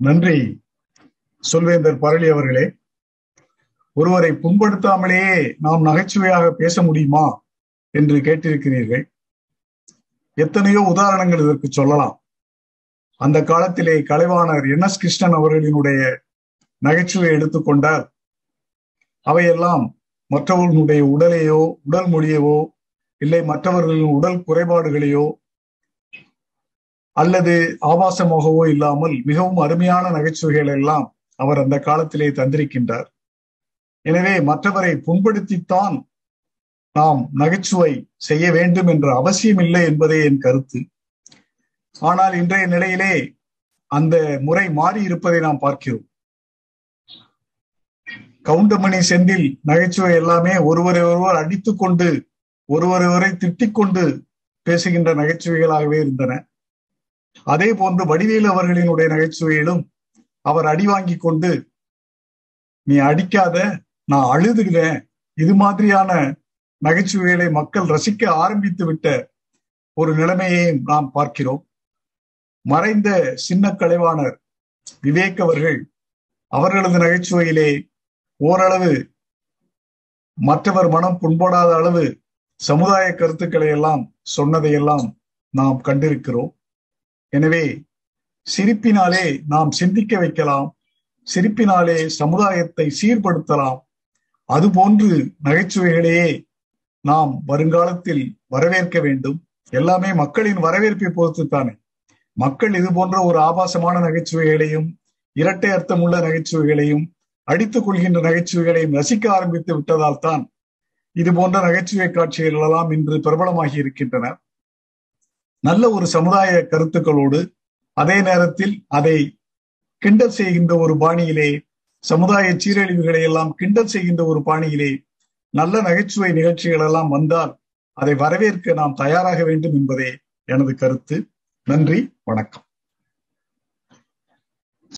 நன்றி. சொல்வேந்தர் பரளி அவர்களே ஒருவரை புண்படுத்தாமலேயே நாம் நகைச்சுவையாக பேச முடியுமா என்று கேட்டிருக்கிறீர்கள். எத்தனையோ உதாரணங்கள் இதற்கு சொல்லலாம். அந்த காலத்திலே கலைவாணர் என் எஸ் கிருஷ்ணன் அவர்களினுடைய நகைச்சுவை எடுத்துக்கொண்டால் அவையெல்லாம் மற்றவர்களுடைய உடலையோ உடல் மொழியவோ இல்லை மற்றவர்களின் உடல் குறைபாடுகளையோ அல்லது ஆபாசமாகவோ இல்லாமல் மிகவும் அருமையான நகைச்சுவைகள் எல்லாம் அவர் அந்த காலத்திலே தந்திருக்கின்றார். எனவே மற்றவரை புண்படுத்தித்தான் நாம் நகைச்சுவை செய்ய வேண்டும் என்ற அவசியம் இல்லை என்பதே என் கருத்து. ஆனால் இன்றைய நிலையிலே அந்த முறை மாறி இருப்பதை நாம் பார்க்கிறோம். கவுண்டமணி செந்தில் நகைச்சுவை எல்லாமே ஒருவரை ஒருவர் அடித்துக்கொண்டு ஒருவரை ஒருவரை திட்டிக் கொண்டு பேசுகின்ற நகைச்சுவைகளாகவே இருந்தன. அதே போன்று வடிவேலு அவர்களினுடைய நகைச்சுவையிலும் அவர் அடி வாங்கி கொண்டு நீ அடிக்காத நான் அழுதுகிறேன். இது மாதிரியான நகைச்சுவைகளை மக்கள் ரசிக்க ஆரம்பித்து விட்ட ஒரு நிலைமையை நாம் பார்க்கிறோம். மறைந்த சின்ன கலைவாணர் விவேக் அவர்கள் அவர்களது நகைச்சுவையிலே ஓரளவு மற்றவர் மனம் புண்படாத அளவு சமுதாய கருத்துக்களை எல்லாம் சொன்னதையெல்லாம் நாம் கண்டிருக்கிறோம். எனவே சிரிப்பினாலே நாம் சிந்திக்க வைக்கலாம். சிரிப்பினாலே சமுதாயத்தை சீர்படுத்தலாம். அதுபோன்று நகைச்சுவைகளையே நாம் வருங்காலத்தில் வரவேற்க வேண்டும். எல்லாமே மக்களின் வரவேற்பை பொறுத்து தானே மக்கள் இது போன்ற ஒரு ஆபாசமான நகைச்சுவைகளையும் இரட்டை அர்த்தமுள்ள நகைச்சுவைகளையும் அடித்துக் கொள்கின்ற நகைச்சுவைகளையும் ரசிக்க ஆரம்பித்து விட்டதால் தான் இது போன்ற நகைச்சுவை காட்சிகள் எல்லாம் இன்று பிரபலமாகி இருக்கின்றன. நல்ல ஒரு சமுதாய கருத்துக்களோடு அதே நேரத்தில் அதை கிண்டல் செய்கின்ற ஒரு பாணியிலே சமுதாய சீரழிவுகளை எல்லாம் கிண்டல் செய்கின்ற ஒரு பாணியிலே நல்ல நகைச்சுவை நிகழ்ச்சிகள் எல்லாம் வந்தால் அதை வரவேற்க நாம் தயாராக வேண்டும் என்பதே எனது கருத்து. நன்றி வணக்கம்.